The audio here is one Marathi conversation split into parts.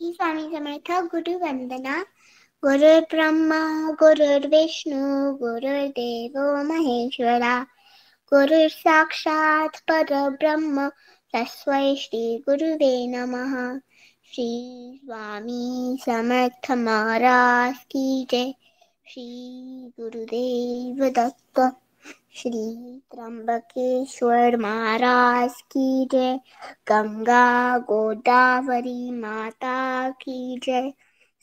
श्री स्वामी समर्थ गुरु वंदना गुरुर्ब्रह्मा गुरुर्विष्णू गुरुर्देव महेश्वरा। गुरुर साक्षात परब्रह्म तस्वै श्री गुरुवे नमः। श्री स्वामी समर्थ महाराज की जय। श्री गुरुदेव दत्त। श्री त्र्यंबकेश्वर महाराज की जय। गंगा गोदावरी माता की जय।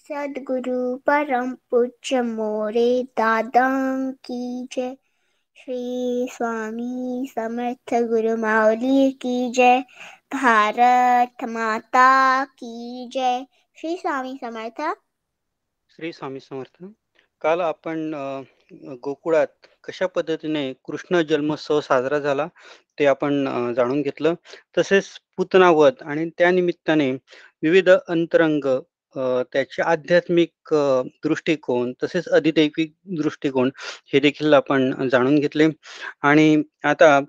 सदगुरु परम पूज्य मोरे दादा की जय। श्री स्वामी समर्थ गुरु माउली की जय। भारत माता की जय। श्री स्वामी समर्थ। श्री स्वामी समर्थ। काल आपण गोकुळात कशा पद्धतीने कृष्ण जन्मोत्सव साजरा झाला ते आपण जाणून घेतलं. तसेच पुतनावध आणि त्या निमित्ताने विविध अंतरंग त्याचे आध्यात्मिक दृष्टिकोन तसेच अधिदैविक दृष्टिकोन हे देखील आपण जाणून घेतले. आणि आता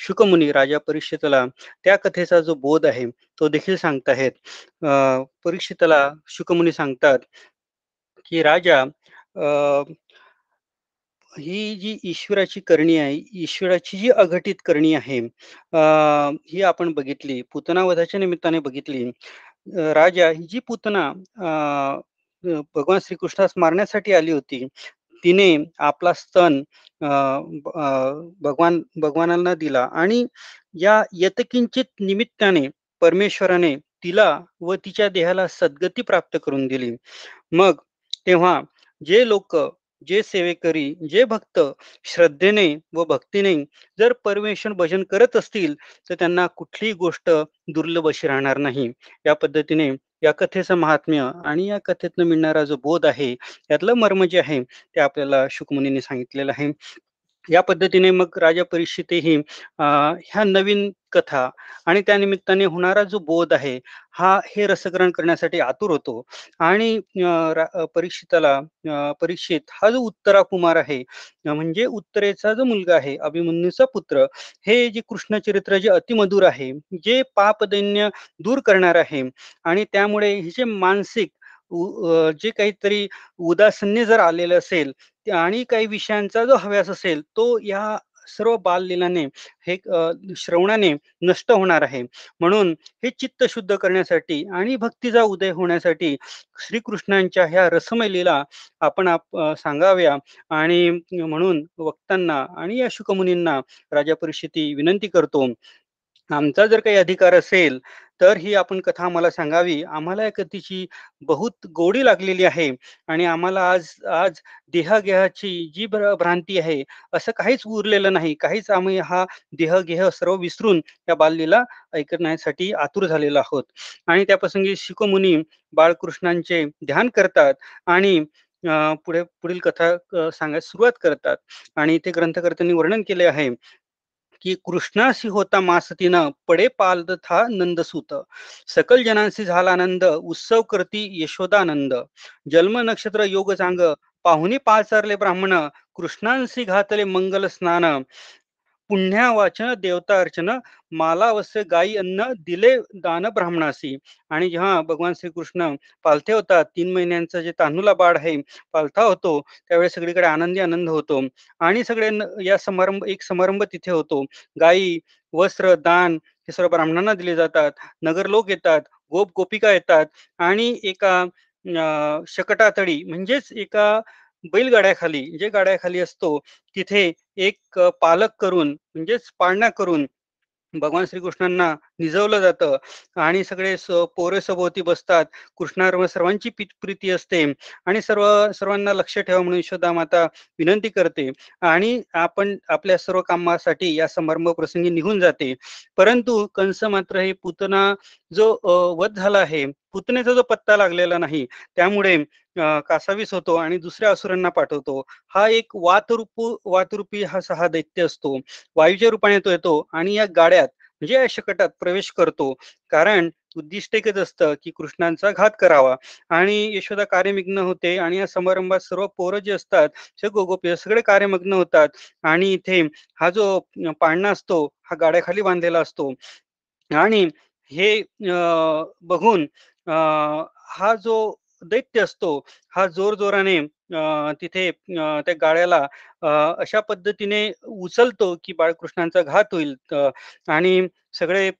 शुकमुनी राजा परीक्षितला त्या कथेचा जो बोध आहे तो देखील सांगताहेत. परीक्षितला शुकमुनी सांगतात की राजा ही जी ईश्वराची करणी आहे ईश्वराची जी अघटित करणी आहे ही आपण बघितली पुतनावधाच्या निमित्ताने बघितली. राजा ही जी पुतना भगवान श्रीकृष्णास मारण्यासाठी आली होती तिने आपला स्तन भगवान भगवानांना दिला आणि या यतकिंचित निमित्ताने परमेश्वराने तिला व तिच्या देहाला सद्गती प्राप्त करून दिली. मग तेव्हा जे लोक जे सेवेकरी जे भक्त श्रद्धेने व भक्तीने जर परमेश्वर भजन करत असतील तर त्यांना कुठलीही गोष्ट दुर्लभ अशी राहणार नाही. या पद्धतीने या कथेचं महात्म्य आणि या कथेतनं मिळणारा जो बोध आहे यातलं मर्म जे आहे ते आपल्याला शुकमुनीने सांगितलेलं आहे. या पद्धतीने मग राजा परीक्षितही ह्या नवीन कथा आणि त्या निमित्ताने होणारा जो बोध आहे हा हे रसग्रहण करण्यासाठी आतुर होतो. आणि परीक्षिताला परीक्षित हा जो उत्तरा कुमार आहे म्हणजे उत्तरेचा जो मुलगा आहे अभिमन्यूचा पुत्र हे जे कृष्णचरित्र जे अतिमधुर आहे जे पापदैन्य दूर करणार आहे आणि त्यामुळे हे जे मानसिक जे काहीतरी उदासन्य जर आलेलं असेल आणि काही विषयांचा जो हव्यास असेल तो या सर्व बाललीलाने हे श्रवणाने नष्ट होणार आहे. म्हणून हे चित्त शुद्ध करण्यासाठी आणि भक्तीचा उदय होण्यासाठी श्रीकृष्णांच्या ह्या रसमय लीला आपण सांगाव्या आणि म्हणून वक्तांना आणि या शुकमुनींना राजा परिषदी विनंती करतो. आमचा जर काही अधिकार असेल तर ही आपण कथा आम्हाला सांगावी. आम्हाला या कथेची बहुत गोडी लागलेली आहे आणि आम्हाला आज आज देहगेहाची जी भ्रांती आहे असं काहीच उरलेलं नाही. काहीच आम्ही हा देहगेह सर्व विसरून या बाललीला ऐकण्यासाठी आतुर झालेलो आहोत. आणि त्याप्रसंगी शिकोमुनी बाळकृष्णांचे ध्यान करतात आणि पुढे पुढील कथा सांगायला सुरुवात करतात. आणि इथे ग्रंथकर्त्यांनी वर्णन केले आहे. की कृष्णाशी होता मासतीनं पडे पाल था नंदसूत. सकल जनांशी झाला आनंद उत्सव करती यशोदानंद. जन्म नक्षत्र योग चांग पाहुणे पाचारले ब्राह्मण कृष्णांशी घातले मंगल स्नान. पुण्या वाचन देवता अर्चन माला वस्य गायी अन्न दिले दान ब्राह्मणासी. आणि जेव्हा भगवान श्रीकृष्ण पालथे होतात तीन महिन्यांचा जे तांदूला बाळ आहे पालथा होतो त्यावेळेस सगळीकडे आनंदी आनंद होतो. आणि सगळे या समारंभ एक समारंभ तिथे होतो. गायी वस्त्र दान हे सर्व ब्राह्मणांना दिले जातात. नगर लोक येतात गोप गोपिका येतात. आणि एका शकटातळी म्हणजेच एका बैलगाड्याखाली जे गाड्याखाली असतो तिथे एक पालक करून म्हणजेच पाळणा करून भगवान श्रीकृष्णांना निजवलं जातं. आणि सगळे पोरे सभोवती बसतात. कृष्णावर सर्वांची प्रीती असते. आणि सर्व सर्वांना लक्ष ठेवा म्हणून यशोदा माता विनंती करते. आणि आपण आपल्या सर्व कामासाठी या समारंभ प्रसंगी निघून जाते. परंतु कंस मात्र हे पुतना जो वध झाला आहे पुतनेचा जो पत्ता लागलेला नाही त्यामुळे कासावीस होतो आणि दुसऱ्या असुरांना पाठवतो. हा एक वातरूप वातरूपी हा सहा दैत्य असतो. वायूच्या रूपाने तो येतो आणि या गाड्यात म्हणजे या शकटात प्रवेश करतो. कारण उद्दिष्ट एकच असतं की कृष्णांचा घात करावा. आणि यशोदा कार्यमग्न होते आणि या समारंभात सर्व पोरं जे असतात ते गोगोपी सगळे कार्यमग्न होतात. आणि इथे हा जो पाळणा असतो हा गाड्याखाली बांधलेला असतो. आणि हे बघून हा जो दैत्य असतो हा जोर जोराने तिथे त्या गाळ्याला अशा पद्धतीने उचलतो की बाळकृष्णांचा घात होईल. आणि सगळे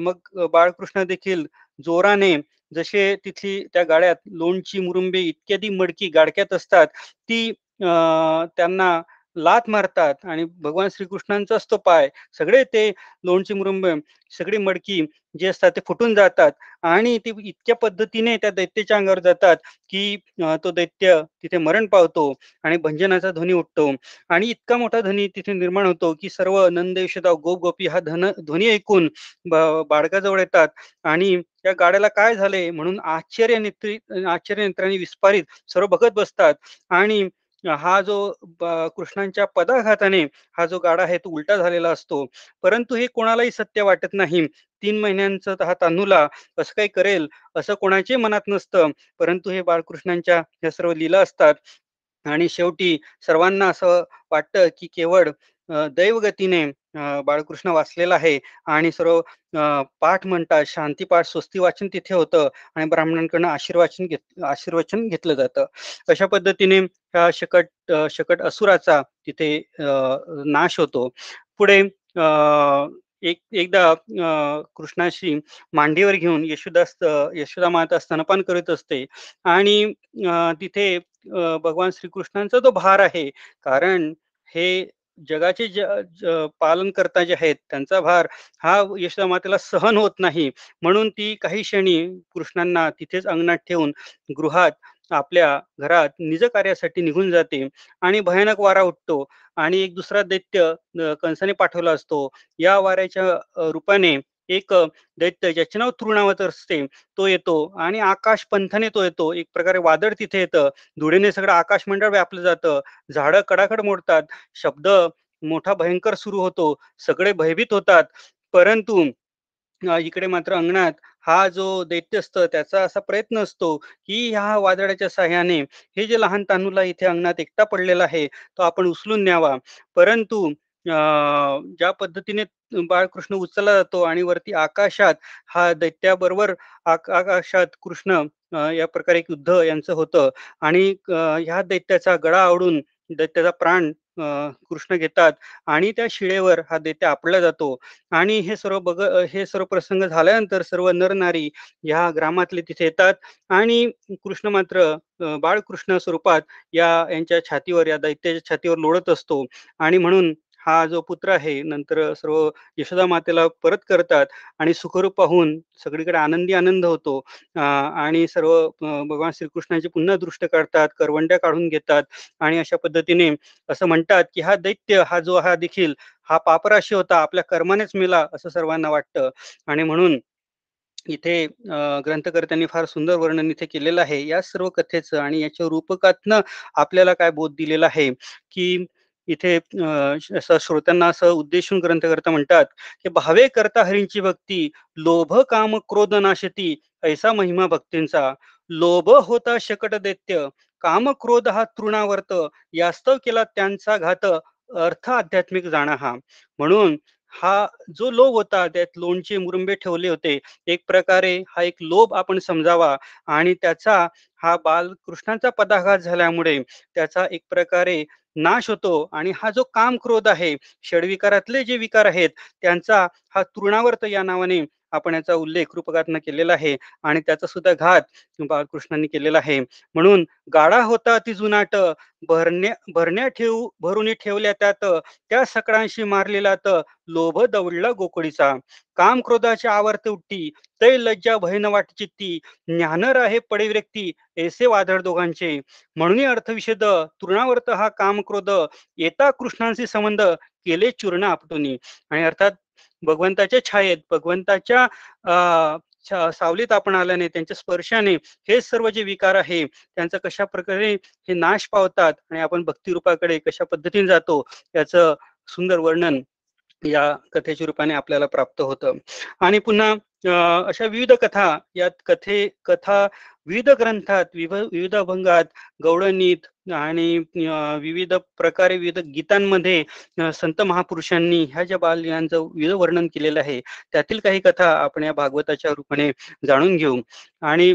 मग बाळकृष्ण देखील जोराने जसे तिथली त्या गाड्यात लोणची मुरुंबे इत्यादी मडकी गाडक्यात असतात ती त्यांना लात मारतात आणि भगवान श्रीकृष्णांचाच तो पाय सगळे ते लोणची मुरुंब सगळी मडकी जे असतात ते फुटून जातात आणि ते इतक्या पद्धतीने त्या दैत्याच्या अंगावर जातात की तो दैत्य तिथे मरण पावतो आणि भंजनाचा ध्वनी उठतो आणि इतका मोठा ध्वनी तिथे निर्माण होतो की सर्व नंद यशोदा गोप गोपी हा धन ध्वनी ऐकून बाळकाजवळ येतात आणि या गाड्याला काय झाले म्हणून आश्चर्य नेत्री आश्चर्य नेत्रांनी विस्फारित सर्व बघत बसतात आणि हा जो कृष्णांच्या पदाघाताने हा जो गाडा आहे तो उलटा झालेला असतो. परंतु हे कोणालाही सत्य वाटत नाही. तीन महिन्यांचं हा तांदूला असं काही करेल असं कोणाचे मनात नसतं. परंतु हे बाळकृष्णांच्या ह्या सर्व लीला असतात. आणि शेवटी सर्वांना असं वाटतं की केवळ दैवगतीने बाळकृष्ण वाचलेला आहे आणि सर्व पाठ म्हणतात शांती पाठ स्वस्ती वाचन तिथे होतं आणि ब्राह्मणांकडनं आशीर्वाचन घेत आशीर्वचन घेतलं जातं. अशा पद्धतीने ह्या शकट शकट असुराचा तिथे नाश होतो. पुढे एक एकदा कृष्णाशी मांडीवर घेऊन यशोदा यशोदा माता स्तनपान करत असते आणि तिथे भगवान श्रीकृष्णांचा जो भार आहे. कारण हे जगाचे ज पालन करता जे आहेत त्यांचा भार हा यशोदा मातेला सहन होत नाही. म्हणून ती काही क्षणी कृष्णांना तिथेच अंगणात ठेवून गृहात आपल्या घरात निज कार्यासाठी निघून जाते आणि भयानक वारा उठतो आणि एक दुसरा दैत्य कंसाने पाठवला असतो. या वाऱ्याच्या रूपाने एक दैत्य ज्याचे नाव तृणावत असते तो येतो आणि आकाश पंथाने तो येतो. एक प्रकारे वादळ तिथे येतं. धुळेने सगळं आकाश मंडळ व्यापलं जातं. झाडं कडाकड मोडतात. शब्द मोठा भयंकर सुरू होतो. सगळे भयभीत होतात. परंतु इकडे मात्र अंगणात हा जो दैत्य असतं त्याचा असा प्रयत्न असतो की ह्या वादळाच्या साह्याने हे जे लहान तानूला इथे अंगणात एकटा पडलेला आहे तो आपण उचलून न्यावा. परंतु ज्या पद्धतीने बाळकृष्ण उचलला जातो आणि वरती आकाशात हा दैत्याबरोबर आकाशात कृष्ण या प्रकारे एक युद्ध यांचं होतं. आणि ह्या दैत्याचा गळा आवडून दैत्याचा प्राण कृष्ण घेतात आणि त्या शिळेवर हा दैत्य आपला जातो. आणि हे सर्व बघ हे सर्व प्रसंग झाल्यानंतर सर्व नरनारी ह्या ग्रामातले तिथे येतात आणि कृष्ण मात्र बाळकृष्ण स्वरूपात या यांच्या छातीवर या दैत्याच्या छातीवर लोळत असतो. आणि म्हणून हा जो पुत्र आहे नंतर सर्व यशोदा मातेला परत करतात आणि सुखरूप पाहून सगळीकडे आनंदी आनंद होतो. आणि सर्व भगवान श्रीकृष्णाची पुन्हा दृष्ट काढतात करवंड्या काढून घेतात आणि अशा पद्धतीने असं म्हणतात की हा दैत्य हा जो हा देखील हा पापराशी होता आपल्या कर्मानेच मिला असं सर्वांना वाटतं. आणि म्हणून इथे ग्रंथकर्त्यांनी फार सुंदर वर्णन इथे केलेलं आहे. या सर्व कथेचं आणि याच्या रूपकातनं आपल्याला काय बोध दिलेला आहे की इथे असं श्रोत्यांना असं उद्देशून ग्रंथकर्ता म्हणतात की भावे करता हरींची भक्ती लोभ काम क्रोध नाशती ऐसा महिमा भक्तींचा. लोभ होता शकट दैत्य काम क्रोध हा तृणावर्त यास्तव केला त्यांचा घात अर्थ आध्यात्मिक जाणा हा म्हणून हा जो लोभ होता त्यात लोणचे मुरुंबे ठेवले होते. एक प्रकारे हा एक लोभ आपण समजावा आणि त्याचा हा बालकृष्णाचा पदाघात झाल्यामुळे त्याचा एक प्रकारे नाश होतो आणि हा जो काम क्रोध आहे षडविकारातले जे विकार आहेत त्यांचा हा तृणावर्त या नावाने आपण याचा उल्लेख रूपकातनं केलेला आहे आणि त्याचा सुद्धा घात बाळकृष्णांनी केलेला आहे. म्हणून गाडा होता ती जुनाट भरण्या भरण्या ठेवू भरून ठेवल्या त्यात त्या सकळांशी मारलेला त लोभ दवडला गोकळीचा. काम क्रोधाची आवर्त उठती तै लज्जा भयन वाट चित्ती ज्ञानर आहे पडे व्यक्ती ऐसे वादळ दोघांचे. म्हणून अर्थविषेद तृणावर्त हा काम क्रोध येता कृष्णांशी संबंध केले चूर्ण आपटुनी. आणि अर्थात भगवंताच्या छायेत भगवंताच्या सावलीत आपण आल्याने त्यांच्या स्पर्शाने हे सर्व जे विकार आहे त्यांचा कशा प्रकारे हे नाश पावतात आणि आपण भक्तिरूपाकडे कशा पद्धतीने जातो याचं सुंदर वर्णन या कथेच्या रूपाने आपल्याला प्राप्त होतं. आणि पुन्हा अशा विविध कथा यात कथे कथा विविध ग्रंथात विविध अभंगात गौडनीत आणि विविध प्रकारे विविध गीतांमध्ये संत महापुरुषांनी ह्या ज्या बाललीलांचं विविध वर्णन केलेलं आहे त्यातील काही कथा आपण या भागवताच्या रूपाने जाणून घेऊ. आणि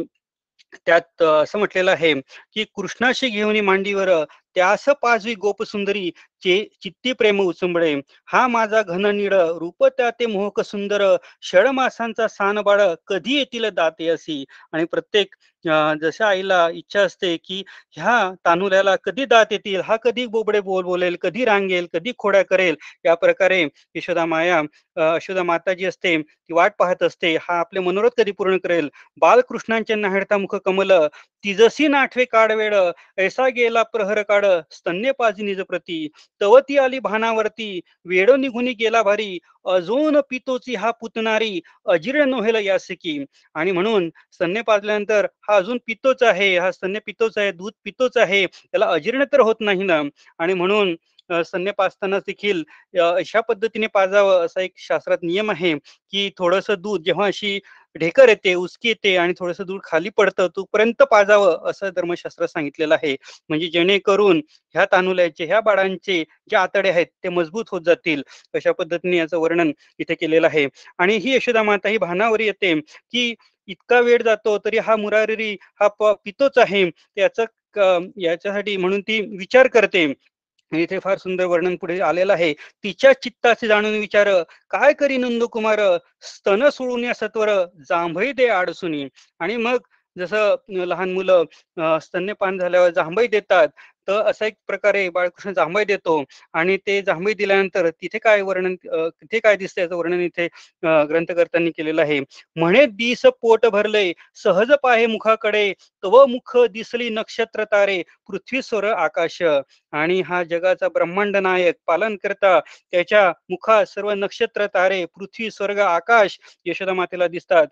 त्यात असं म्हटलेलं आहे की कृष्णाशी घेऊन मांडीवर त्यास पाचवी गोपसुंदरी चे चित्ती प्रेम उचंबळे हा माझा घन निळ रूप त्या ते मोहक सुंदर षड मासांचा सान बाळ कधी येतील दाते असी? आणि प्रत्येक जशा आईला इच्छा असते की ह्या तानुल्याला कधी दात येतील? हा कधी बोबडे बोल बोलेल कधी रांगेल? कधी खोड्या करेल? या प्रकारे यशोदा माया यशोदा माता जी असते ती वाट पाहत असते. हा आपले मनोरथ कधी पूर्ण करेल? बालकृष्णांचे नाहेडता मुख कमल तिजसी नाठवे काढवेळ ऐसा गेला प्रहर काढ स्तन्य पाजी निज प्रती तवती आली भानावरती वेड निघून गेला भारी अजून पितोची हा पुतणारी अजीर्ण नोहेल यासिकी. आणि म्हणून स्तन्य पाजल्यानंतर हा अजून पितोच आहे हा स्तन्य पितोच आहे दूध पितोच आहे त्याला अजीर्ण तर होत नाही ना. आणि म्हणून स्तन्य पाजताना देखील अशा पद्धतीने पाजावं असा एक शास्त्रात नियम आहे की थोडस दूध जेव्हा अशी ढेकर येते उसकी येते आणि थोडस दूर खाली पडतं तोपर्यंत पाजावं असं धर्मशास्त्र सांगितलेलं आहे. म्हणजे जेणेकरून ह्या तानुल्याचे ह्या बाळांचे जे आतडे आहेत ते मजबूत होत जातील अशा पद्धतीने याचं वर्णन इथे केलेलं आहे. आणि ही यशोदा माता ही भानावर येते की इतका वेळ जातो तरी हा मुरारी हा पितोच आहे त्याचं याच्यासाठी म्हणून ती विचार करते. इथे फार सुंदर वर्णन पुढे आलेलं आहे. तिच्या चित्ताचे जाणून विचार काय करी नंदकुमार? स्तन सोडून या सत्वर जांभई दे आडसुनी. आणि मग जसं लहान मुलं स्तन्यपान झाल्यावर जांभई देतात तर असा एक प्रकारे बाळकृष्ण जांभई देतो. आणि ते जांभई दिल्यानंतर तिथे काय वर्णन तिथे काय दिसतं याचं वर्णन इथे ग्रंथकर्त्यांनी केलेलं आहे. म्हणे दिस पोट भरले सहज पाहे मुखाकडे तव मुख दिसली नक्षत्र तारे पृथ्वी स्वर आकाश. आणि हा जगाचा ब्रह्मांड नायक पालन करता त्याच्या मुखात सर्व नक्षत्र तारे पृथ्वी स्वर्ग आकाश यशोदा मातेला दिसतात.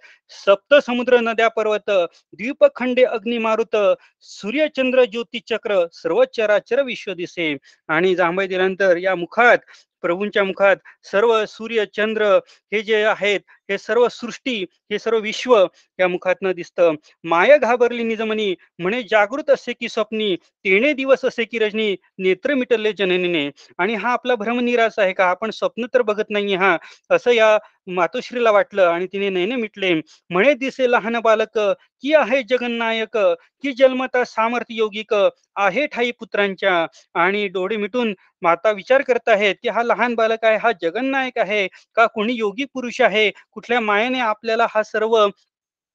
सप्त समुद्र नद्या पर्वत द्वीपखंडे अग्निमारुत सूर्यचंद्र ज्योतिचक्र सर्व चराचर विश्व दिसे आणि जांभई दिल्यानंतर या मुखात प्रभूंच्या मुखात सर्व सूर्य चंद्र हे जे आहेत हे सर्व सृष्टी हे सर्व विश्व या मुखातनं दिसतं. माया घाबरली निजमनी म्हणे जागृत असे की स्वप्नी तेणे दिवस असे की रजनी नेत्र मिटले जननीने. आणि हा आपला भ्रमनिरास आहे का? आपण स्वप्न तर बघत नाहीये हा. असं या मातोश्रीला वाटलं आणि तिने नैने मिटले म्हणे दिसे लहान बालक की आहे जगन्नायक की जन्मता सामर्थ्य योगिक आहे ठाई पुत्रांच्या. आणि डोळे मिटून माता विचार करत आहेत की हा लहान बालक आहे हा जगन्नायक आहे का कोणी योगी पुरुष आहे? कुठल्या मायेने आपल्याला हा सर्व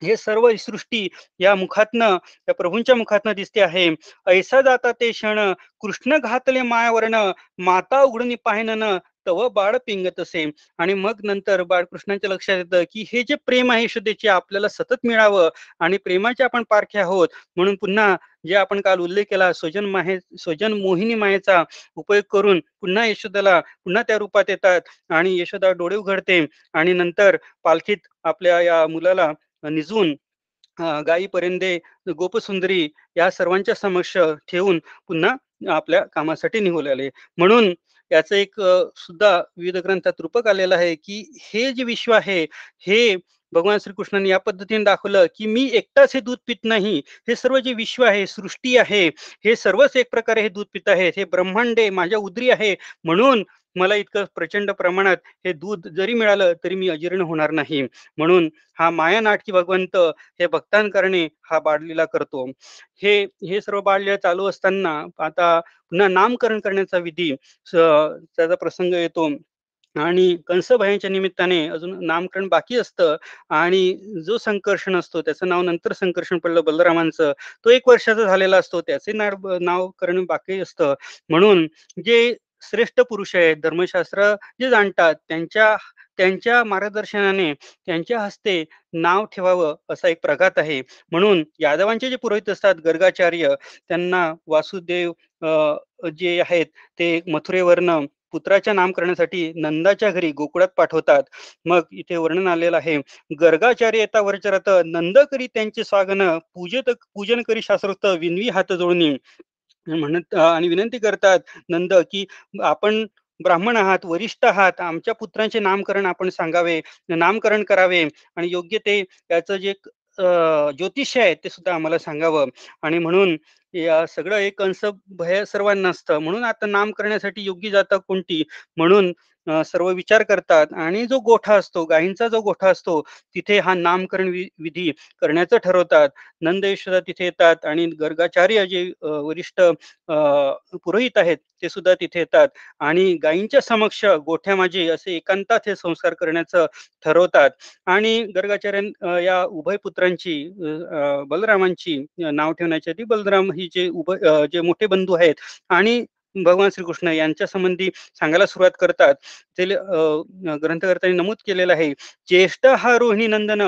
हे सर्व सृष्टी या मुखातनं या प्रभूंच्या मुखातनं दिसते आहे? ऐसा जाता ते क्षण कृष्ण घातले मायावरण माता उघडून पाहिनं तव बाळ पिंगत असे आणि मग नंतर बाळकृष्णांच्या लक्षात येतं की हे जे प्रेम आहे यशोदेचे आपल्याला सतत मिळावं आणि प्रेमाचे आपण पारखे आहोत. म्हणून पुन्हा जे आपण काल उल्लेख केला स्वजन माहे स्वजन मोहिनी मायेचा उपयोग करून पुन्हा यशोदाला पुन्हा त्या रूपात येतात आणि यशोदा डोळे उघडते आणि नंतर पालखीत आपल्या या मुलाला निजून गायीपर्यंत गोपसुंदरी या सर्वांच्या समक्ष ठेवून पुन्हा आपल्या कामासाठी निघून आले. म्हणून याचं एक सुद्धा विविध ग्रंथात रूपक आलेलं आहे की हे जे विश्व आहे हे भगवान श्रीकृष्णाने या पद्धतीने दाखवलं की मी एकटाच हे दूध पित नाही. हे सर्व जे विश्व आहे सृष्टी आहे हे सर्वच एक प्रकारे हे दूध पित आहेत. हे ब्रह्मांडे माझ्या उदरी आहे. म्हणून मला इतकं प्रचंड प्रमाणात हे दूध जरी मिळालं तरी मी अजीर्ण होणार नाही. म्हणून हा माया नाटकी भगवंत हे भक्तांकरणे हा बाळलीला करतो. हे हे सर्व बाळलीला चालू असताना आता पुन्हा नामकरण करण्याचा विधी त्याचा प्रसंग येतो. आणि कंसभयांच्या निमित्ताने अजून नामकरण बाकी असतं. आणि जो संकर्षण असतो त्याचं नाव नंतर संकर्षण पडलं बलरामांचं तो एक वर्षाचा झालेला असतो. त्याचे नाव नावकरण बाकी असतं. म्हणून जे श्रेष्ठ पुरुष आहेत. धर्मशास्त्र जे जाणतात त्यांच्या त्यांच्या मार्गदर्शनाने त्यांच्या हस्ते नाव ठेवावं असा एक प्रघात आहे. म्हणून यादवांचे जे पुरोहित असतात गर्गाचार्य त्यांना वासुदेव जे आहेत ते मथुरेवरनं पुत्राच्या नामकरणासाठी नंदाच्या घरी गोकुळात पाठवतात. मग इथे वर्णन आलेलं आहे. गर्गाचार्य येता वरचरात नंद करी त्यांचे स्वागन पूजत पूजन करी शास्त्रोक्त विनवी हात जोडणी. म्हणत आणि विनंती करतात नंद की आपण ब्राह्मण आहात वरिष्ठ आहात आमच्या पुत्रांचे नामकरण आपण सांगावे नामकरण करावे आणि योग्य ते याचं जे ज्योतिष्य आहे ते सुद्धा आम्हाला सांगावं. आणि म्हणून या सगळं एक अंश भय सर्वांना असतं. म्हणून आता नाम करण्यासाठी योग्य जाता कोणती? म्हणून सर्व विचार करतात आणि जो गोठा असतो गायींचा जो गोठा असतो तिथे हा नामकरण विधी करण्याचं ठरवतात. नंद यशोदा तिथे येतात आणि गर्गाचार्य जे वरिष्ठ पुरोहित आहेत ते सुद्धा तिथे येतात आणि गायींच्या समक्ष गोठ्या माझे असे एकांतात हे संस्कार करण्याचं ठरवतात आणि गर्गाचार्य या उभय पुत्रांची बलरामांची नाव ठेवण्याच्या आधी बलराम ही जे उभय जे मोठे बंधू आहेत आणि भगवान श्रीकृष्ण यांच्या संबंधी सांगायला सुरुवात करतात. ते ग्रंथकर्त्यांनी नमूद केलेलं आहे ज्येष्ठ हा रोहिणी नंदन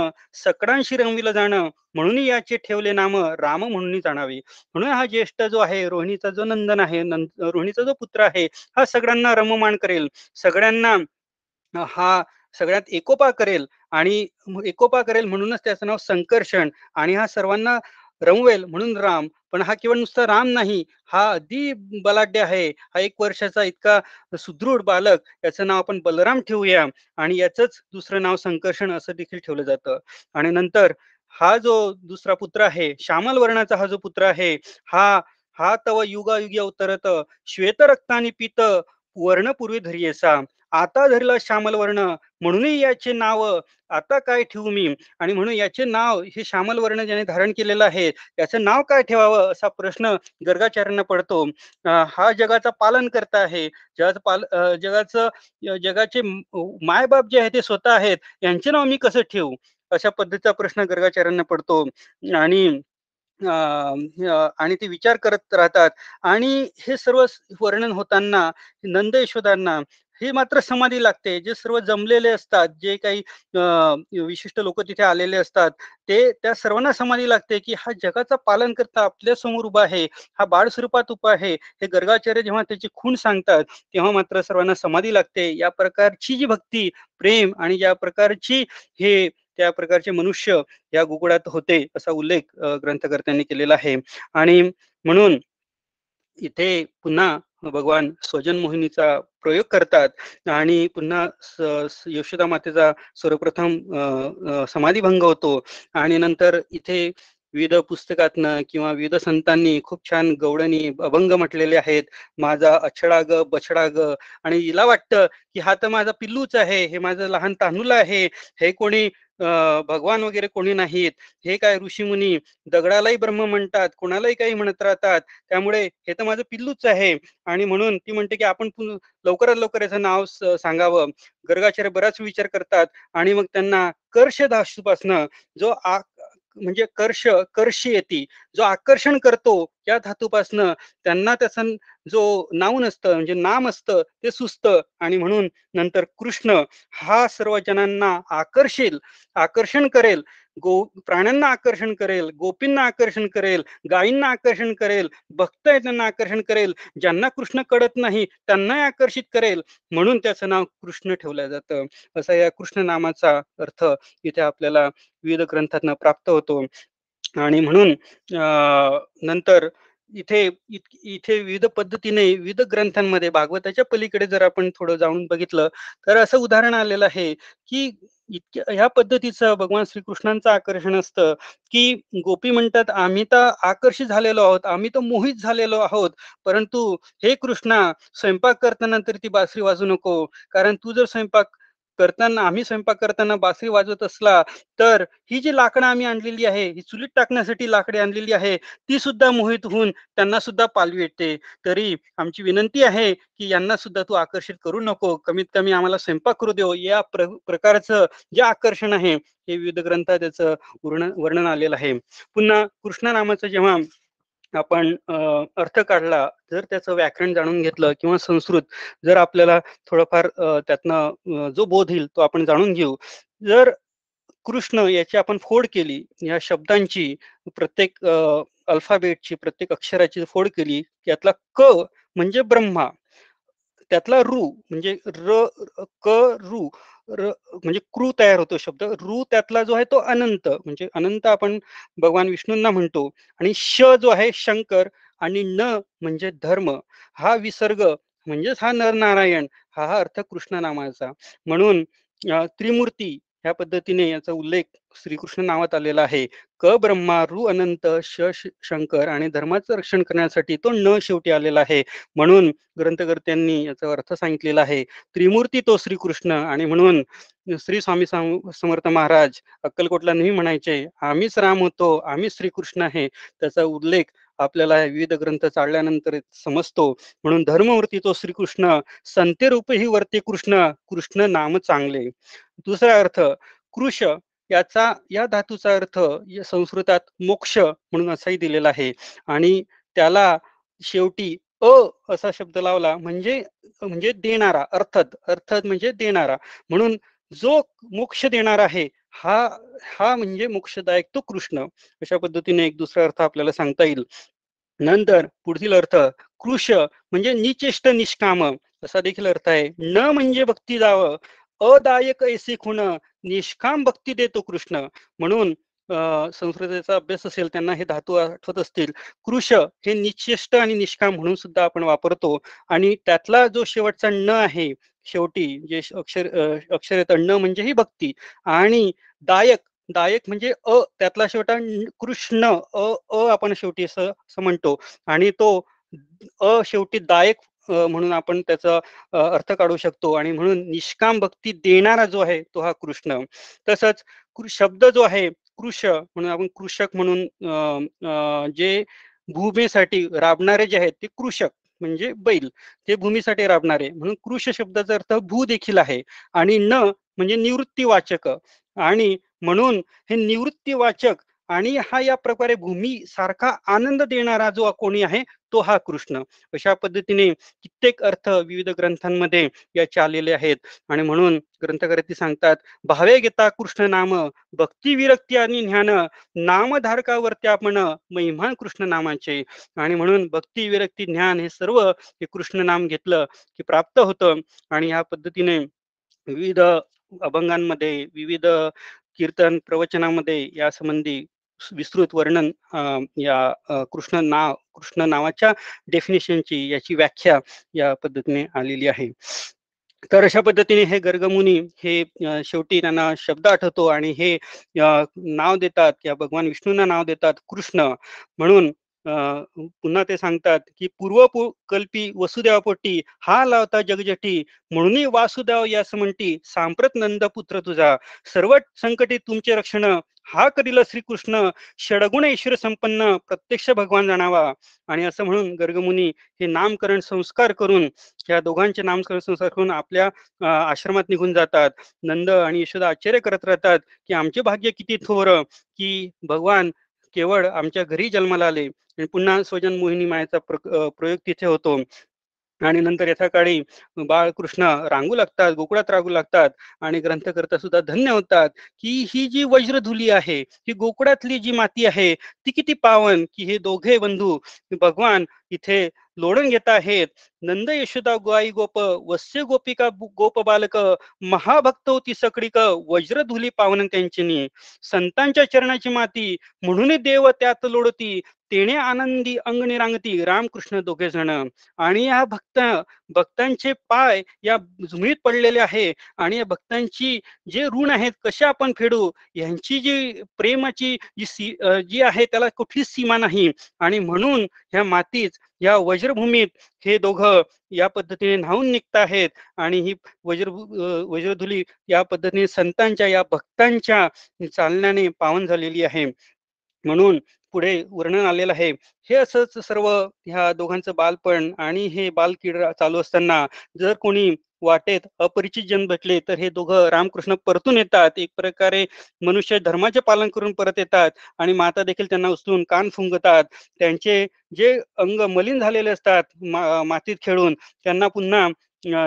सकडांशी रंगविलं जाणं म्हणून याचे ठेवले नाम राम म्हणून जाणावे. म्हणून हा ज्येष्ठ जो आहे रोहिणीचा जो नंदन आहे रोहिणीचा जो पुत्र आहे हा सगळ्यांना रममान करेल. सगळ्यांना हा सगळ्यात एकोपा करेल आणि एकोपा करेल म्हणूनच त्याचं नाव संकर्षण आणि हा सर्वांना रमवेल म्हणून राम. पण हा केवळ नुसता राम नाही हा अधी बलाढ्य आहे. हा एक वर्षाचा इतका सुदृढ बालक याचं नाव आपण बलराम ठेवूया. आणि याचंच दुसरं नाव संकर्षण असं देखील ठेवलं जातं. आणि नंतर हा जो दुसरा पुत्र आहे श्यामल वर्णाचा हा जो पुत्र आहे हा हा तव युगायुगी अवतरत श्वेत रक्तानी पित वर्णपूर्वी धरियेसा. आता धरलं श्यामल वर्ण म्हणूनही याचे नाव आता काय ठेवू मी? आणि म्हणून याचे नाव हे श्यामल वर्ण ज्याने धारण केलेलं आहे याचं नाव काय ठेवावं असा प्रश्न गर्गाचार्यांना पडतो. हा जगाचा पालन करता आहे. जगाचं पाल जगाचं जगाचे मायबाप जे आहे ते स्वतः आहेत. यांचे नाव मी कसं ठेवू? अशा पद्धतीचा प्रश्न गर्गाचार्यांना पडतो. आणि आणि ते विचार करत राहतात. आणि हे सर्व वर्णन होताना नंद यशोदांना हे मात्र समाधी लागते. जे सर्व जमलेले असतात जे काही विशिष्ट लोक तिथे आलेले असतात ते त्या सर्वांना समाधी लागते की हा जगाचा पालन करता आपल्यासमोर उभा आहे हा बाळ स्वरूपात उभा आहे हे गर्गाचार्य जेव्हा त्याची खूण सांगतात तेव्हा मात्र सर्वांना समाधी लागते. या प्रकारची जी भक्ती प्रेम आणि या प्रकारची हे त्या प्रकारचे मनुष्य या गुगुळात होते असा उल्लेख ग्रंथकर्त्यांनी केलेला आहे. आणि म्हणून इथे पुन्हा भगवान स्वजन मोहिनीचा प्रयोग करतात आणि पुन्हा यशोदा मातेचा सर्वप्रथम समाधीभंग होतो. आणि नंतर इथे विविध पुस्तकातनं किंवा विविध संतांनी खूप छान गवडणी अभंग म्हटलेले आहेत. माझा अछडा ग बछडा ग आणि हिला वाटतं की हा तर माझा पिल्लूच आहे. हे माझं लहान तानूल आहे. हे कोणी भगवान वगैरे कोणी नाहीत. हे काय ऋषीमुनी दगडालाही ब्रह्म म्हणतात कोणालाही काही म्हणत राहतात. त्यामुळे हे तर माझं पिल्लूच आहे. आणि म्हणून ती म्हणते की आपण लवकरात लवकर याचं नाव सांगावं. गर्गाचार्य बराच विचार करतात. आणि मग त्यांना कर्ष धातूपासनं जो म्हणजे कर्ष कर्षी येते. जो आकर्षण करतो या धातूपासनं त्यांना त्याचं जो नाव नसतं म्हणजे नाम असतं ते सुचतं आणि म्हणून नंतर कृष्ण हा सर्व जणांना आकर्षेल आकर्षण करेल. गो प्राण्यांना आकर्षण करेल गोपींना आकर्षण करेल गायींना आकर्षण करेल भक्त आहे त्यांना आकर्षण करेल. ज्यांना कृष्ण कळत नाही त्यांनाही आकर्षित करेल. म्हणून त्याचं नाव कृष्ण ठेवलं जातं. असा या कृष्ण नामाचा अर्थ इथे आपल्याला विविध ग्रंथातनं प्राप्त होतो. आणि म्हणून नंतर इथे इथे विविध पद्धतीने विविध ग्रंथांमध्ये भागवताच्या पलीकडे जर आपण थोडं जाऊन बघितलं तर असं उदाहरण आलेलं आहे की इतक्या ह्या पद्धतीचं भगवान श्रीकृष्णांचं आकर्षण असतं की गोपी म्हणतात आम्ही तर आकर्षित झालेलो आहोत आम्ही तर मोहित झालेलो आहोत परंतु हे कृष्णा स्वयंपाक करताना तरी ती बासरी वाजू नको कारण तू जर स्वयंपाक करताना आम्ही स्वयंपाक करताना बासरी वाजवत असला तर ही जी लाकडं आम्ही आणलेली आहे ही चुलीत टाकण्यासाठी लाकडे आणलेली आहे ती सुद्धा मोहित होऊन त्यांना सुद्धा पालवी येते. तरी आमची विनंती आहे की यांना सुद्धा तू आकर्षित करू नको. कमीत कमी आम्हाला स्वयंपाक करू देऊ. या प्र प्रकारचं जे आकर्षण आहे हे विविध ग्रंथात त्याचं वर्णन वर्णन आलेलं आहे. पुन्हा कृष्ण नामाचं जेव्हा आपण अर्थ काढला जर त्याचं व्याकरण जाणून घेतलं किंवा संस्कृत जर आपल्याला थोडंफार त्यातनं जो बोध येईल तो आपण जाणून घेऊ. जर कृष्ण याची आपण फोड केली या शब्दांची प्रत्येक अल्फाबेटची प्रत्येक अक्षराची फोड केली त्यातला क म्हणजे ब्रह्मा त्यातला रू म्हणजे र क रू म्हणजे क्रू तयार होतो शब्द. रु त्यातला जो आहे तो अनंत. म्हणजे अनंत आपण भगवान विष्णूंना म्हणतो. आणि श जो आहे शंकर आणि न म्हणजे धर्म. हा विसर्ग म्हणजेच हा नरनारायण. हा हा अर्थ कृष्ण नामाचा म्हणून त्रिमूर्ती ह्या पद्धतीने याचा उल्लेख श्रीकृष्ण नावात आलेला आहे. क ब्रह्मा रु अनंत श शंकर आणि धर्माचं रक्षण करण्यासाठी तो न शेवटी आलेला आहे. म्हणून ग्रंथकर्त्यांनी याचा अर्थ सांगितलेला आहे. त्रिमूर्ती तो श्रीकृष्ण आणि म्हणून श्री स्वामी समर्थ महाराज अक्कलकोटला नेहमी म्हणायचे आम्हीच राम होतो आम्ही श्रीकृष्ण आहे. त्याचा उल्लेख आपल्याला विविध ग्रंथ चालल्यानंतर समजतो. म्हणून धर्मवृत्ती तो श्रीकृष्ण संते रूपही वरती कृष्ण कृष्ण नाम चांगले. दुसरा अर्थ कृष याचा या धातूचा अर्थ संस्कृतात मोक्ष म्हणून असाही दिलेला आहे. आणि त्याला शेवटी अ असा शब्द लावला म्हणजे म्हणजे देणारा अर्थात अर्थात म्हणजे देणारा. म्हणून जो मोक्ष देणार आहे हा हा म्हणजे मोक्षदायक तो कृष्ण. अशा पद्धतीने एक दुसरा अर्थ आपल्याला सांगता येईल. नंतर पुढील अर्थ कृष म्हणजे निचेष्ट निष्काम. असा देखील अर्थ आहे. न म्हणजे भक्ती जावं. अदायक ऐसे खुण निष्काम भक्ती देतो कृष्ण. म्हणून संस्कृतीचा अभ्यास असेल त्यांना हे धातू आठवत असतील. कृष हे निचेष्ट आणि निष्काम म्हणून सुद्धा आपण वापरतो. आणि त्यातला जो शेवटचा न आहे शेवटी जे अक्षर अक्षर येतं म्हणजे ही भक्ती. आणि दायक दायक म्हणजे अ त्यातला शेवटा कृष्ण अ अ आपण शेवटी असं म्हणतो. आणि तो अ शेवटी दायक म्हणून आपण त्याचा अर्थ काढू शकतो. आणि म्हणून निष्काम भक्ती देणारा जो आहे तो हा कृष्ण. तसंच शब्द जो आहे कृष म्हणून आपण कृषक म्हणून जे भूमीसाठी राबणारे जे आहेत ते कृषक. म्हणजे बैल ते भूमीसाठी राबणारे. म्हणून कृष शब्दाचा अर्थ भू देखील आहे. आणि न म्हणजे निवृत्तीवाचक. आणि म्हणून हे निवृत्तीवाचक आणि हा या प्रकारे भूमी सारखा आनंद देणारा जो कोणी आहे तो हा कृष्ण. अशा पद्धतीने कित्येक अर्थ विविध ग्रंथांमध्ये याचे आलेले आहेत. आणि म्हणून ग्रंथकारती सांगतात भावे घेता कृष्ण नाम भक्ती विरक्ती आणि ज्ञान नामधारकावरती आपण महिमान कृष्ण नामाचे. आणि म्हणून भक्ती विरक्ती ज्ञान हे सर्व हे कृष्ण नाम घेतलं की प्राप्त होतं. आणि ह्या पद्धतीने विविध अभंगांमध्ये विविध कीर्तन प्रवचनामध्ये या संबंधी विस्तृत वर्णन या कृष्ण नाव कृष्ण नावाच्या डेफिनेशनची याची व्याख्या या पद्धतीने आलेली आहे. तर अशा पद्धतीने हे गर्गमुनी हे शेवटी त्यांना शब्द आठवतो आणि हे नाव देतात या भगवान विष्णूंना नाव देतात कृष्ण. म्हणून पुन्हा ते सांगतात की पूर्व कल्पी वसुदेवापोटी हा लावता जगजटी म्हणूनही वासुदेव यास म्हणती सांप्रत नंद पुत्र तुझा सर्व संकटी तुमचे रक्षण हा करील श्रीकृष्ण षडगुण ईश्वर संपन्न प्रत्यक्ष भगवान जाणावा. आणि असं म्हणून गर्गमुनी हे नामकरण संस्कार करून या दोघांचे नामकरण संस्कार करून आपल्या आश्रमात निघून जातात. नंद आणि यशोदा आश्चर्य करत राहतात की आमचे भाग्य किती थोर की भगवान केवळ आमच्या घरी जन्माला आले आणि पुन्हा स्वजन मोहिनी मायाचा प्रयोग तिथे होतो. आणि नंतर यथा काळी बाळकृष्ण रांगू लागतात गोकुळात रांगू लागतात आणि ग्रंथकर्ता सुद्धा धन्य होतात की ही जी वज्रधुली आहे ही गोकुळातली जी माती आहे ती किती पावन की हे दोघे बंधू भगवान इथे लोडून घेत आहेत. नंद यशोदा गोई गोप वस्य गोपिका गोप बालक महाभक्त होती सकडिक वज्रधुली पावन त्यांची संतांच्या चरणाची माती म्हणून देव त्यात लोडती तेने आनंदी अंगणी रांगती रामकृष्ण दोघे जण. आणि या भक्त भक्तांचे पाय या झुमीत पडलेले आहे. आणि या भक्तांची जे ऋण आहेत कसे आपण फेडू? यांची जी प्रेमाची जी सी जी आहे त्याला कुठलीच सीमा नाही. आणि म्हणून ह्या मातीच या वज्रभूमीत हे दोघं या पद्धतीने न्हावून निघत आहेत आणि ही वज्र वज्रधुली या पद्धतीने संतांच्या या भक्तांच्या चालण्याने पावन झालेली आहे. म्हणून पुढे वर्णन आलेलं आहे. हे असंच सर्व ह्या दोघांचं बालपण आणि हे बालकीड चालू असताना जर कोणी वाटेत अपरिचित जन भेटले तर हे दोघं रामकृष्ण परतून येतात. एक प्रकारे मनुष्य धर्माचे पालन करून परत येतात आणि माता देखील त्यांना उचलून कान फुंगतात. त्यांचे जे अंग मलिन झालेले असतात मा मातीत खेळून त्यांना पुन्हा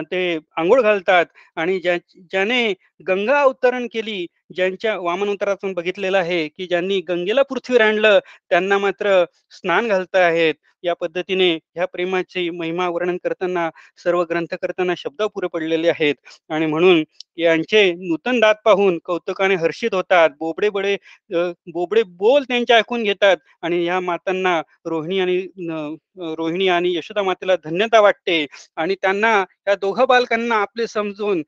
ते आंघोळ घालतात आणि ज्या ज्याने गंगा अवतरण केली ज्यांच्या वामन अवतारातून बघितलेलं आहे की ज्यांनी गंगेला पृथ्वीवर आणलं त्यांना मात्र स्नान घालत आहेत. या पद्धतीने ह्या प्रेमाची महिमा वर्णन करताना सर्व ग्रंथ करताना शब्द पुरे पडलेले आहेत. आणि म्हणून यांचे नूतन दात पाहून कौतुकाने हर्षित होतात. बोबडे बडे बोबडे बोल त्यांचे ऐकून घेतात. आणि या मातांना रोहिणी आणि रोहिणी आणि यशोदा मातेला धन्यता वाटते. आणि त्यांना या दोघं बालकांना आपले समजून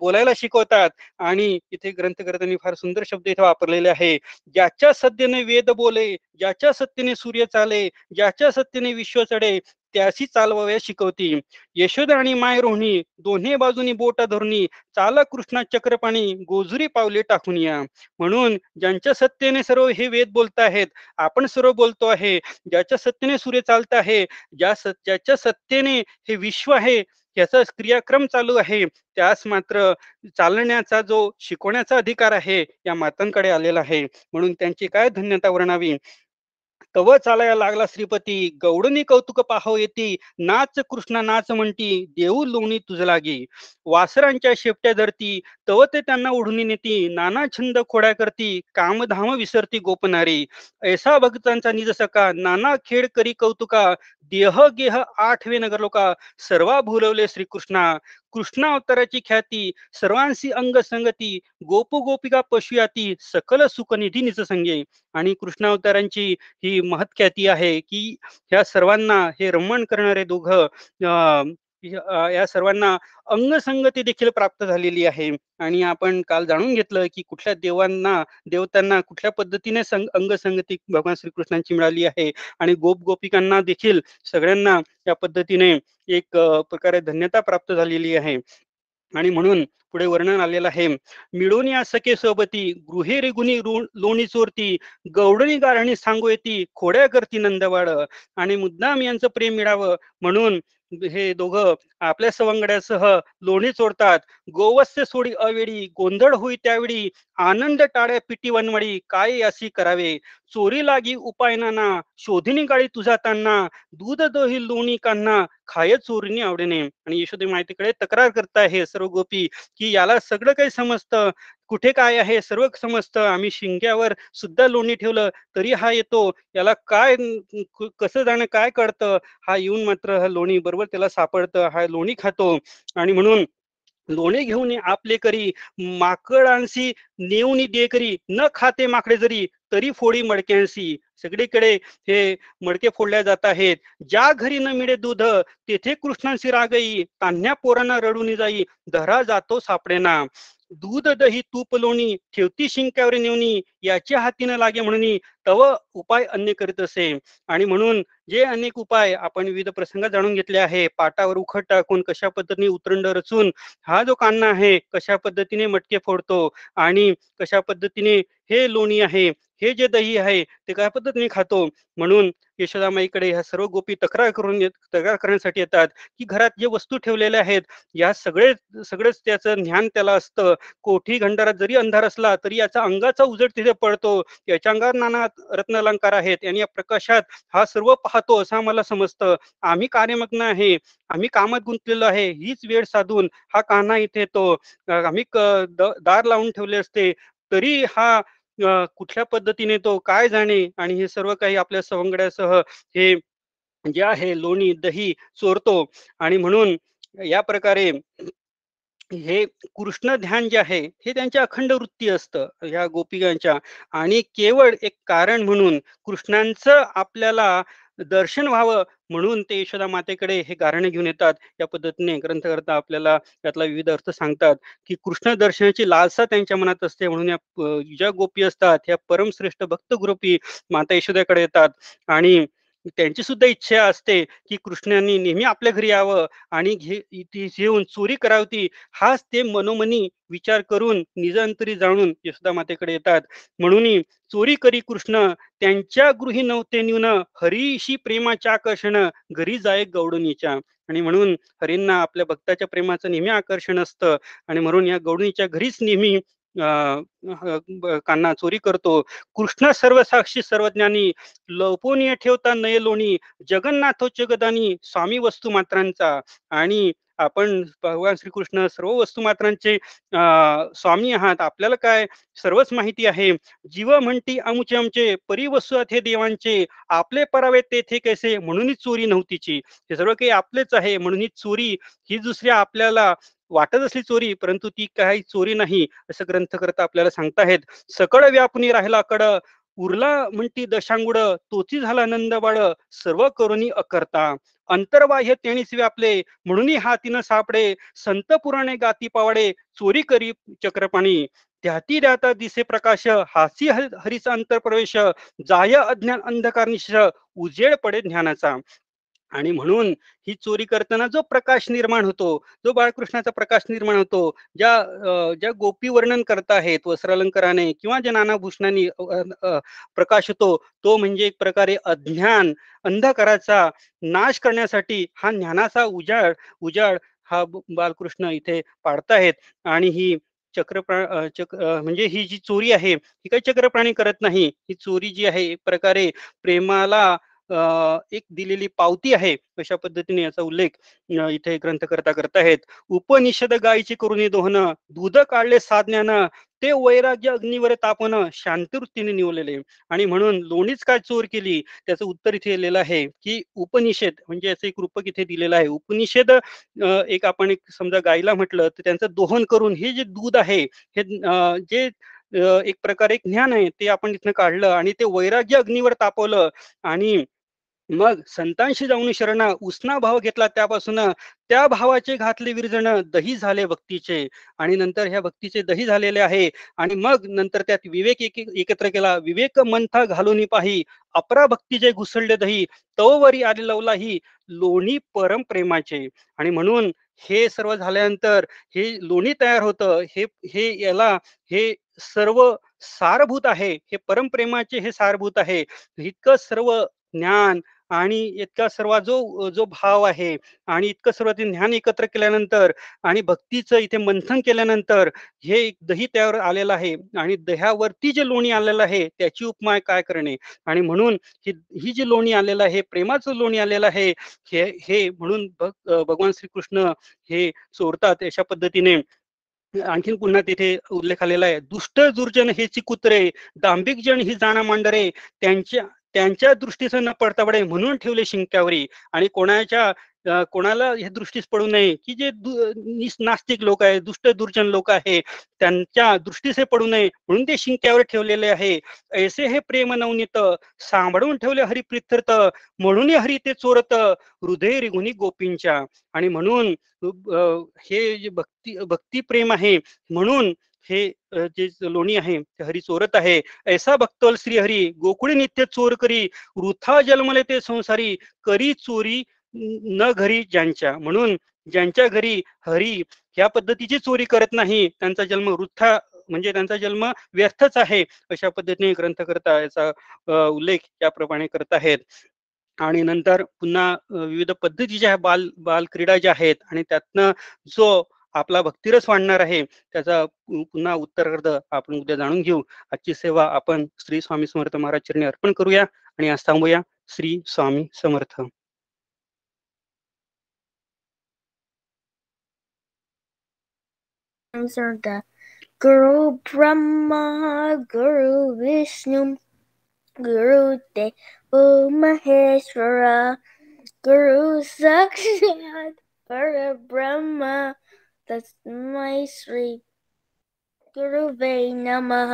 बोलायला शिकवतात. करतात आणि इथे ग्रंथकर्त्यांनी फार सुंदर शब्द इथे वापरलेले आहे. ज्याच्या सत्तेने वेद बोले ज्याच्या सत्तेने सूर्य चाले ज्याच्या सत्तेने विश्व चढे त्याशी चालवाव्या शिकवती. यशोदा आणि माय रोहिणी दोन्ही बाजूनी बोटा धरुणी चाला कृष्णा चक्रपाणी गोजुरी पावले टाकून या. म्हणून ज्यांच्या सत्तेने सर्व हे वेद बोलत आहेत आपण सर्व बोलतो आहे. ज्याच्या सत्तेने सूर्य चालत आहे ज्या ज्याच्या सत्तेने हे विश्व आहे याचा क्रियाक्रम चालू आहे. त्यास मात्र चालण्याचा जो शिकवण्याचा अधिकार आहे या मातांकडे आलेला आहे. म्हणून त्यांची काय धन्यता वर्णावी? तव चालाया लागला श्रीपती. गौडनी कौतुक पाहो येती. नाच कृष्ण नाच म्हणती देऊ लोणी तुझ लागी. वासरांच्या शेपट्या धरती. तव ते त्यांना ओढून नेती. नाना छंद खोड्या करती. कामधाम विसरती गोपनारी. ऐसा भक्तांचा निज सका नाना खेळ करी कौतुका. देह गेह आठवे नगर लोका सर्वा भुलवले श्रीकृष्णा. कृष्णा अवताराची ख्याती सर्वांशी अंग संगती गोप गोपिका पशुयाती सकल सुखनिधी निच संगे आणि कृष्णा अवतारांची ही महत्ख्याती आहे की ह्या सर्वांना हे रमण करणारे दोघं या सर्वांना अंगसंगती देखील प्राप्त झालेली आहे. आणि आपण काल जाणून घेतलं की कुठल्या देवांना देवतांना कुठल्या पद्धतीने संग अंगसंगती भगवान श्रीकृष्णांची मिळाली आहे. आणि गोप गोपिकांना देखील सगळ्यांना या पद्धतीने एक प्रकारे धन्यता प्राप्त झालेली आहे. आणि म्हणून पुढे वर्णन आलेलं आहे. मिळून या सखे सोबती गृहेरी गुणी लोणी चोरती गौडणी गारणी सांगू येती खोड्या करती नंदवाड. आणि मुद्दाम यांचं प्रेम मिळावं. म्हणून हे दोघं आपल्या सवंगड्यासह लोणी चोरतात. गोवस्य सोडी अवेळी गोंधळ होई त्यावेळी आनंद टाळ्या पिटी वनवडी काय अशी करावे? चोरी लागी उपाय नाना शोधिनी गाळी तुझा दूध दोही लोणी कांना खाय चोरीने आवडेने. आणि यशोदे माहितीकडे तक्रार करता हे सर्व गोपी की याला सगळं काही समजतं. कुठे काय आहे? सर्व समजतं. आम्ही शिंग्यावर सुद्धा लोणी ठेवलं तरी हा येतो. याला काय कसं जाणं काय कळतं? हा येऊन मात्र हा लोणी बरोबर त्याला सापडतं. हा लोणी खातो. आणि म्हणून लोणे घेऊन आपले करी माकडांशी नेऊनी दे करी. न खाते माकडे जरी तरी फोडी मडक्यांशी. सगळीकडे हे मडके फोडल्या जात आहेत. ज्या घरी न मिळे दूध तेथे कृष्णांशी रागई तान्ह्या पोरांना रडून जाई. धरा जातो सापडेना. दूध दही तूप लोणी ठेवती शिंक्यावर नेवणी याच्या हातीनं लागे म्हणून. तव उपाय अन्य करीत असे. आणि म्हणून जे अनेक उपाय आपण विविध प्रसंग जाणून घेतले आहे. पाटावर उखट टाकून कशा पद्धतीने उतरंड रचून हा जो कान्ना आहे कशा पद्धतीने मटके फोडतो आणि कशा पद्धतीने हे लोणी आहे हे जे दही आहे ते काय पद्धतीने खातो. म्हणून यशोदामाईकडे ह्या सर्व गोपी तक्रार करून तक्रार करण्यासाठी येतात की घरात जे वस्तू ठेवलेल्या आहेत या सगळे सगळेच त्याचं ज्ञान त्याला असतं. कोठी घंडारात जरी अंधार असला तरी याचा अंगाचा उजड तिथे पडतो. याच्या अंगावर नाना रत्नालंकार आहेत. आणि या प्रकाशात हा सर्व पाहतो असं आम्हाला समजतं. आम्ही कार्यमग्न आहे. आम्ही कामात गुंतलेलो आहे. हीच वेळ साधून हा कान्हा इथे येतो. आम्ही दार लावून ठेवले असते. तरी हा कुठल्या पद्धतीने तो काय जाणे आणि हे सर्व काही आपल्या सवंगड्यासह हे जे आहे लोणी दही चोरतो आणि म्हणून या प्रकारे हे कृष्ण ध्यान जे आहे हे त्यांच्या अखंड वृत्ती असतं ह्या गोपिकांच्या. आणि केवळ एक कारण म्हणून कृष्णांचं आपल्याला दर्शन व्हावं म्हणून ते यशोदा मातेकडे हे गारणे घेऊन येतात. या पद्धतीने ग्रंथकर्ता आपल्याला त्यातला विविध अर्थ सांगतात की कृष्ण दर्शनाची लालसा त्यांच्या मनात असते. म्हणून या ज्या गोपी असतात. ह्या परमश्रेष्ठ भक्त गोपी माता यशोद्याकडे येतात. आणि त्यांची सुद्धा इच्छा असते की कृष्णांनी नेहमी आपल्या घरी यावं आणि घे घेऊन चोरी करावती. हाच ते मनोमनी विचार करून निजांतरी जाणून यशोदा मातेकडे येतात. म्हणून चोरी करी कृष्ण त्यांच्या गृही नव्हते न्यून हरीशी प्रेमाच्या आकर्षण घरी जाय गौडणीच्या. आणि म्हणून हरींना आपल्या भक्ताच्या प्रेमाचं नेहमी आकर्षण असतं. आणि म्हणून या गौडणीच्या घरीच नेहमी कान्हा चोरी करतो. कृष्ण सर्वसाक्षी सर्वज्ञानी लपोनीय ठेवता नयलोणी जगन्नाथो जगदानी स्वामी वस्तू मात्रांचा. आणि आपण भगवान श्रीकृष्ण सर्व वस्तुमात्रांचे स्वामी आहात. आपल्याला काय? सर्वच माहिती आहे. जीव म्हणती आमुचे आमचे परिवस्तू हे देवांचे. आपले परावे तेथे कैसे? म्हणूनच चोरी नव्हतीची. हे सर्व काही आपलेच आहे. म्हणून ही चोरी ही दुसऱ्या आपल्याला वाटत असली चोरी परंतु ती काही चोरी नाही असं ग्रंथकर्ता आपल्याला सांगताहेत. सकळ व्यापुनी राहिला कड उरला म्हणती दशांगुड तोची झाला आनंद बाळ सर्व करुणी अकर्ता. अंतर्बाह्य तेणीच व्यापले म्हणून हातीनं सापडे. संत पुराणे गाती पावडे चोरी करी चक्रपाणी. त्याती द्याता दिसे प्रकाश हासी हरीचा अंतरप्रवेश जाय अज्ञान अंधकार निश उजेड पडे ज्ञानाचा. आणि म्हणून ही चोरी करताना जो प्रकाश निर्माण होतो जो बाळकृष्णाचा प्रकाश निर्माण होतो ज्या ज्या गोपी वर्णन करत आहेत वस्त्रालंकाराने किंवा ज्या नानाभूषणाने प्रकाश होतो तो म्हणजे एक प्रकारे अज्ञान अंधकाराचा नाश करण्यासाठी हा ज्ञानाचा उजाड उजाड हा बालकृष्ण इथे पाडतायत आणि ही चक्रप्रा चक म्हणजे ही जी चोरी आहे ही काही चक्रप्राणी करत नाही. ही चोरी जी आहे एक प्रकारे प्रेमाला एक दिलेली पावती आहे अशा पद्धतीने याचा उल्लेख इथे ग्रंथकर्ता करतायत उपनिषद गायची करून दोहन दूध काढले साधण्यानं ते वैराग्य अग्निवर तापन शांतवृत्तीने निवलेले. आणि म्हणून लोणीच काय चोर केली? त्याचं उत्तर इथे लिहिलेलं आहे की उपनिषद म्हणजे याचं एक रूपक इथे दिलेलं आहे. उपनिषद एक आपण एक समजा गायला म्हटलं तर त्यांचं दोहन करून हे जे दूध आहे हे जे एक प्रकारे ज्ञान आहे ते आपण इथनं काढलं आणि ते वैराग्य अग्निवर तापवलं. आणि मग संतांशी जाऊन शरण उष्णा भाव घेतला त्यापासून त्या भावाचे घातले विरजण दही झाले भक्तीचे. आणि नंतर ह्या भक्तीचे दही झालेले आहे. आणि मग नंतर त्यात विवेक एकत्र केला. विवेक मंथा घालून पाही. अपरा भक्तीचे घुसळले दही. तववरी आले लवला ही. लोणी परम प्रेमाचे. आणि म्हणून हे सर्व झाल्यानंतर हे लोणी तयार होतं. हे हे याला हे सर्व सारभूत आहे. हे परमप्रेमाचे हे सारभूत आहे. इतकं सर्व ज्ञान आणि इतका सर्व जो जो भाव आहे आणि इतकं सर्व ते ज्ञान एकत्र केल्यानंतर आणि भक्तीचं इथे मंथन केल्यानंतर हे एक दही त्यावर आलेलं आहे आणि दह्यावरती जे लोणी आलेलं आहे त्याची उपमा काय करणे? आणि म्हणून ही ही जी लोणी आलेलं आहे प्रेमाचं लोणी आलेलं आहे हे हे म्हणून भगवान श्रीकृष्ण हे चोरतात अशा पद्धतीने. आणखीन पुन्हा तिथे उल्लेख आलेला आहे दुष्ट दुर्जन हे कुत्रे दांभिक जन ही जाणा मांडरे त्यांच्या त्यांच्या दृष्टीचं न पडताबडे म्हणून ठेवले शिंक्यावरी. आणि कोणाच्या कोणाला हे दृष्टीस पडू नये की जे नास्तिक लोक आहे दुष्ट दुर्जन लोक आहे त्यांच्या दृष्टीस पडू नये म्हणून ते शिंक्यावर ठेवलेले आहे. ऐसे हे प्रेम नवनीत सांभाळून ठेवले हरी प्रित्यर्थ म्हणून हरी ते चोरत हृदय रिघुनी गोपींच्या. आणि म्हणून हे जे भक्ती भक्ती प्रेम आहे म्हणून हे जे लोणी आहे ते हरी चोरत आहे. ऐसा भक्तल श्री हरी गोकुळी नित्य चोर करी वृथा जन्मले ते संसारी करी चोरी न घरी ज्यांच्या. म्हणून ज्यांच्या घरी हरी ह्या पद्धतीची चोरी करत नाही त्यांचा जन्म वृथा म्हणजे त्यांचा जन्म व्यर्थच आहे अशा पद्धतीने ग्रंथकर्ता याचा उल्लेख याप्रमाणे करत आहेत. आणि नंतर पुन्हा विविध पद्धतीच्या बाल बाल क्रीडा ज्या आहेत आणि त्यातनं जो आपला भक्तिरस वाढणार आहे त्याचा पुन्हा उत्तरार्ध आपण उद्या जाणून घेऊ. आजची सेवा आपण श्री स्वामी समर्थ महाराज चरणी अर्पण करूया आणि आज थांबूया. Shri Swami Samarth. Guru Brahma, Guru Vishnu, Guru Devo Maheshwara, Guru Sakshat, Brahma तस्मै श्री गुरुवे नमः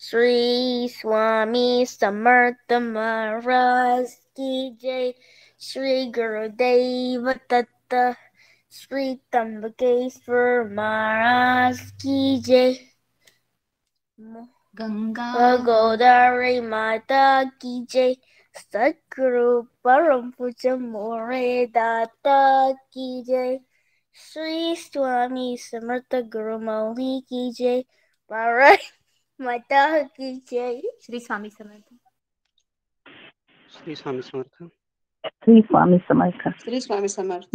श्री स्वामी समर्थ महाराज की जय श्री गुरुदेव दत्त श्री त्र्यंबकेश्वर महाराज की जय गंगा गोदावरी माता की जय सदगुरु परम पूज मोरे दाता की जय श्री स्वामी समर्थ गुरु मौली की जय भारत माता की जय श्री स्वामी समर्थ श्री स्वामी समर्थ श्री स्वामी समर्थ श्री स्वामी समर्थ